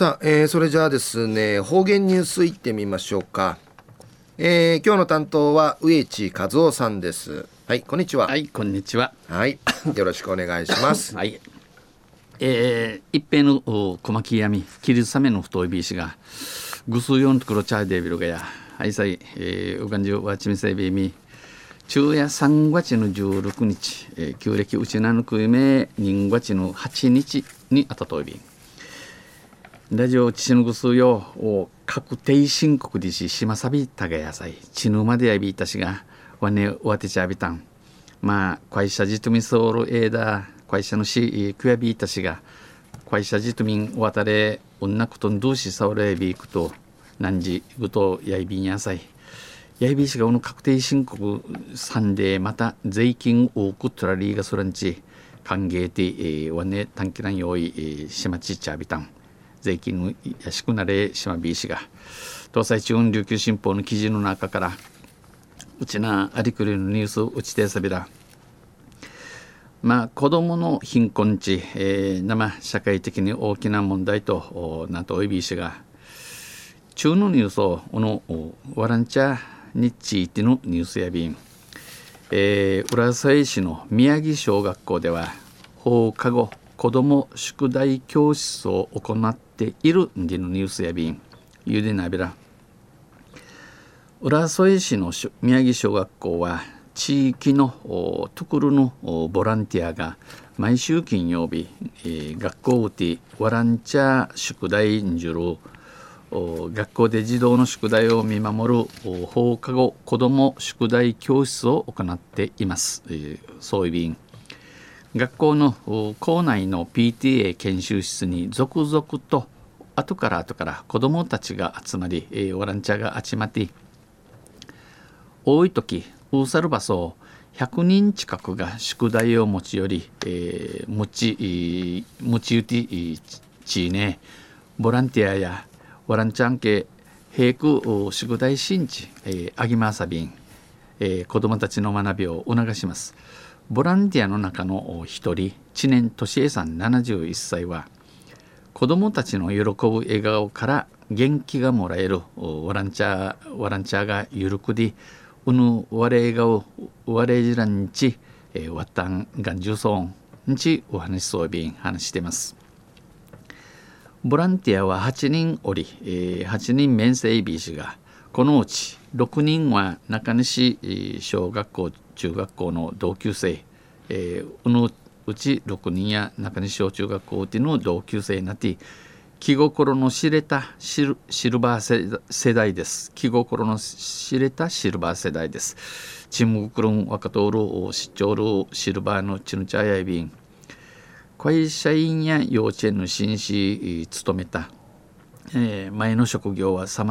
さあ、えー、それじゃあですね方言ニュースいってみましょうか、えー、今日の担当は植地和夫さんです。はいこんにちは。はいこんにちは。はい よろしくお願いします。はい。えー、一平の小牧闇キリサメの太いビーシがぐすよんところチャーデビルがやはいさい、えー、うがんじゅうわちみせびみ昼夜3月の16日、えー、旧暦うちなぬくいめ人月の8日にあたといびラジオ父のぐすよを確定申告でししまさびたがやさい。ちぬまでやびいたしがわねわてちゃびたん。まあ会社じとみそうるえだ会社のしくやびいたしが会社じとみんわたれ女ことんどうしさおれびいくと何時ぐとやいびんやさい。やいびいしがおの確定申告さんでまた税金多く取らりがそらんち歓迎て、えー、わね短期なん用意、えー、しまちっちゃびたん。税金やしくなれしまびいしが東西中央琉球新報の記事の中からうちなありくりのニュースうちてさびらまあ子どもの貧困地、えー、生社会的に大きな問題となとおいびいしが中のニュースをこのワランチャについてのニュースやびん、えー、浦添市の宮城小学校では放課後子ども宿題教室を行ってているんでのニュースやびん。ゆでなびら。浦添市の宮城小学校は地域のところのボランティアが毎週金曜日、えー、学校うてワランチャー宿題んじゅる。学校で児童の宿題を見守る放課後子ども宿題教室を行っています、えー、そういう学校の校内の PTA 研修室に続々と後から後から子どもたちが集まり、えー、ボランティアが集まって多い時ウーサルバソ100人近くが宿題を持ち寄り、えー、持ち持ち打ちちねボランティアやボランチャン系平空宿題新地、えー、アギマーサビン、えー、子どもたちの学びを促します。ボランティアの中の一人知念俊恵さん71歳は子どもたちの喜ぶ笑顔から元気がもらえるボランチャーボランチャーがゆるくりうぬわれがおわれじらんち、わったんがんじゅうそんちお話しそうびん話してます。ボランティアは8人おり、えー、8人面生 B 氏がこのうち6人は中西小学校中学校の同級生、えー、うのうち6人や中西小中学校での同級生になって気心の知れたシルバー世代です。気心の知れたシルバー世代です。チムグクルン若トールシチョールシルバーのチヌチャヤイビン会社員や幼稚園の紳士務めた、えー、前の職業はさ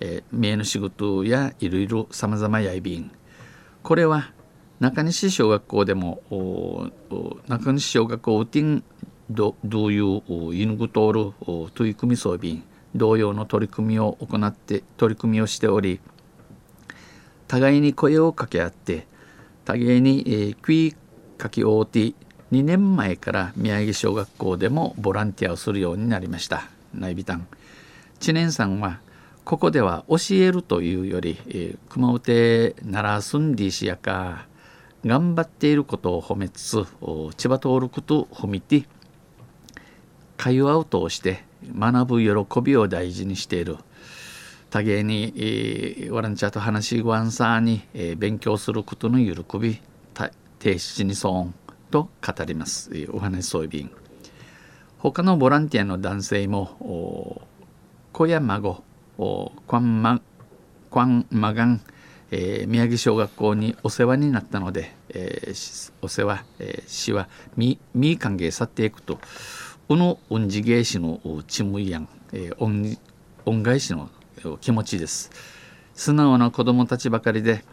まざま名の仕事やいろいろさまざまやいびんこれは中西小学校でも中西小学校ウティンどういうユヌグトール取り組み装備同様の取り組みを行って取り組みをしており互いに声を掛け合って互いに、えー、クイかきおうて2年前から宮城小学校でもボランティアをするようになりました。内ビタン。知念さんはここでは教えるというより、えー、熊本ならすんでしやか頑張っていることを褒めつつ千葉通ること褒めて会話を通して学ぶ喜びを大事にしている。多芸に、えー、ワランチャーと話しごわんさに、えー、勉強することの喜び提出に損と語ります、えー、お話そういびん他のボランティアの男性も子や孫クワンマクワンマガン、えー、宮城小学校にお世話になったので、えー、お世話、えー、市はみみ歓迎去っていくとこの恩師芸師のチムイヤン、えー、恩恩返しの気持ちです。素直な子供たちばかりで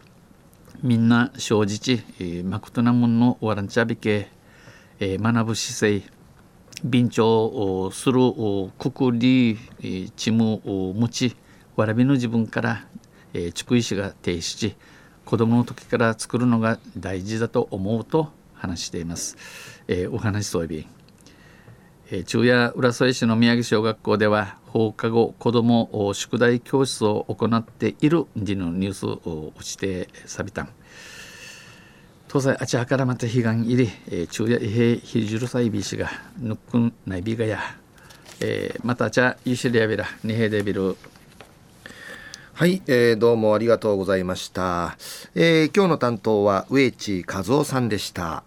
みんな正直、えー、まことなもんのワランチャビ系、えー、学ぶ姿勢便調するくくり、えー、チム持ちわらびの自分から、えー、筑石が提し子供の時から作るのが大事だと思うと話しています。えー、お話そうびえー、中夜浦添市の宮城小学校では放課後子ども宿題教室を行っている時のニュースをしてさびたん東西あちはからまた悲願入り、えー、昼夜異平ひじるさいびしがぬっくんないびがや、えー、またあちゃゆしりやびらにへでびるはい、えー、どうもありがとうございました、えー、今日の担当は植地和夫さんでした。